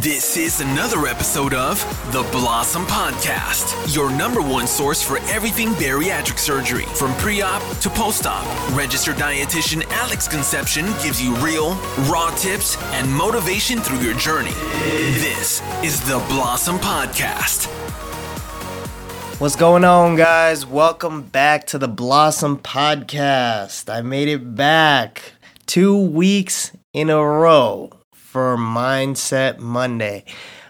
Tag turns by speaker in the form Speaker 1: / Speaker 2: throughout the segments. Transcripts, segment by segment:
Speaker 1: This is another episode of the Blossom Podcast, your number one source for everything bariatric surgery, from pre op to post op. Registered dietitian Alex Conception gives you real, raw tips and motivation through your journey. This is the Blossom Podcast.
Speaker 2: What's going on, guys? Welcome back to the Blossom Podcast. I made it back two weeks in a row for Mindset Monday.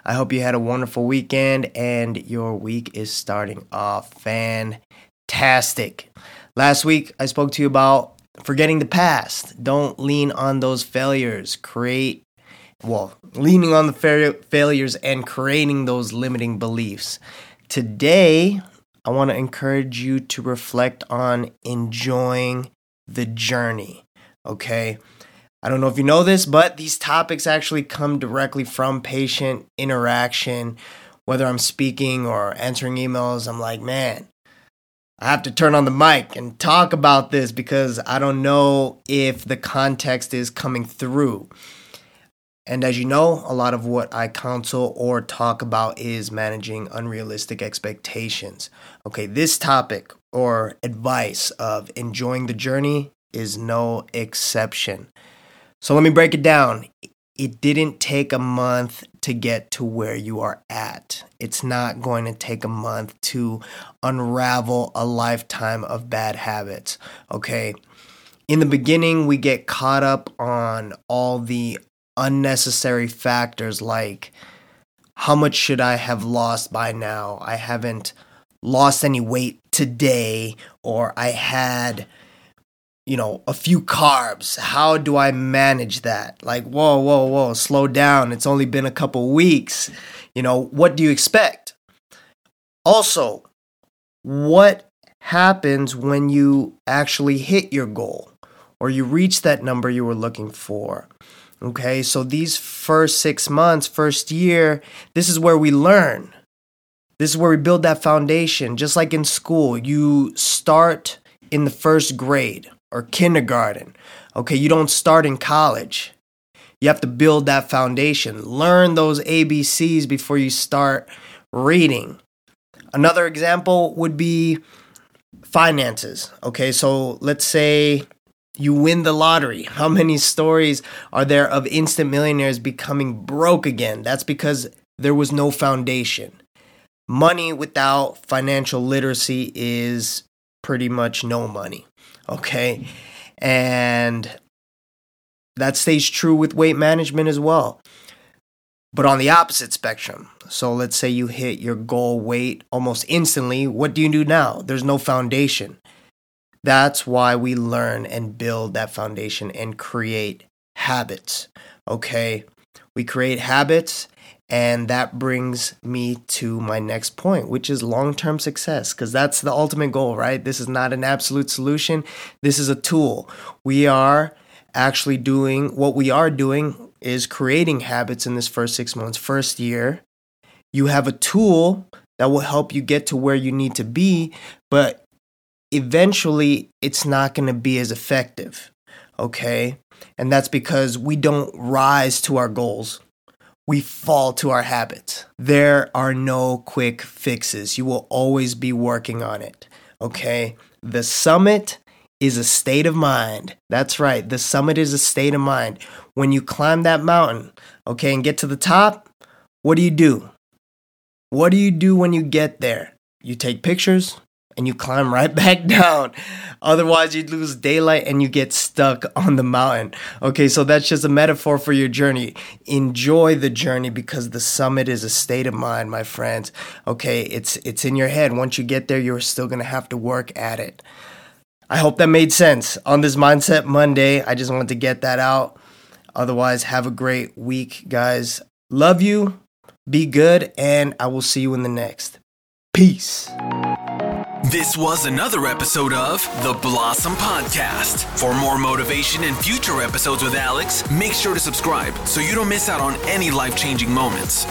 Speaker 2: I hope you had a wonderful weekend and your week is starting off fantastic. Last week, I spoke to you about forgetting the past. Don't lean on those failures. Create, well, leaning on the fa- failures and creating those limiting beliefs. Today, I want to encourage you to reflect on enjoying the journey. Okay. I don't know if you know this, but these topics actually come directly from patient interaction. Whether I'm speaking or answering emails, I'm like, man, I have to turn on the mic and talk about this because I don't know if the context is coming through. And as you know, a lot of what I counsel or talk about is managing unrealistic expectations. Okay, this topic or advice of enjoying the journey is no exception. So let me break it down. It didn't take a month to get to where you are at. It's not going to take a month to unravel a lifetime of bad habits. Okay. In the beginning, we get caught up on all the unnecessary factors like how much should I have lost by now? I haven't lost any weight today, or I had you know, a few carbs. How do I manage that? Like, whoa, whoa, whoa, slow down. It's only been a couple weeks. You know, what do you expect? Also, what happens when you actually hit your goal or you reach that number you were looking for? Okay, so these first six months, first year, this is where we learn. This is where we build that foundation. Just like in school, you start in the first grade or kindergarten. Okay, you don't start in college. You have to build that foundation. Learn those ABCs before you start reading. Another example would be finances. Okay, so let's say you win the lottery. How many stories are there of instant millionaires becoming broke again? That's because there was no foundation. Money without financial literacy is pretty much no money. Okay. And that stays true with weight management as well. But on the opposite spectrum, so let's say you hit your goal weight almost instantly, what do you do now? There's no foundation. That's why we learn and build that foundation and create habits. Okay? We create habits and that brings me to my next point, which is long term success, because that's the ultimate goal, right? This is not an absolute solution. This is a tool. We are actually doing what we are doing is creating habits in this first six months, first year. You have a tool that will help you get to where you need to be, but eventually it's not going to be as effective. Okay. And that's because we don't rise to our goals we fall to our habits. There are no quick fixes. You will always be working on it. Okay? The summit is a state of mind. That's right. The summit is a state of mind. When you climb that mountain, okay, and get to the top, what do you do? What do you do when you get there? You take pictures, and you climb right back down. Otherwise, you'd lose daylight and you get stuck on the mountain. Okay, so that's just a metaphor for your journey. Enjoy the journey because the summit is a state of mind, my friends. Okay, it's it's in your head. Once you get there, you're still gonna have to work at it. I hope that made sense on this Mindset Monday. I just wanted to get that out. Otherwise, have a great week, guys. Love you. Be good, and I will see you in the next. Peace.
Speaker 1: This was another episode of the Blossom Podcast. For more motivation and future episodes with Alex, make sure to subscribe so you don't miss out on any life changing moments.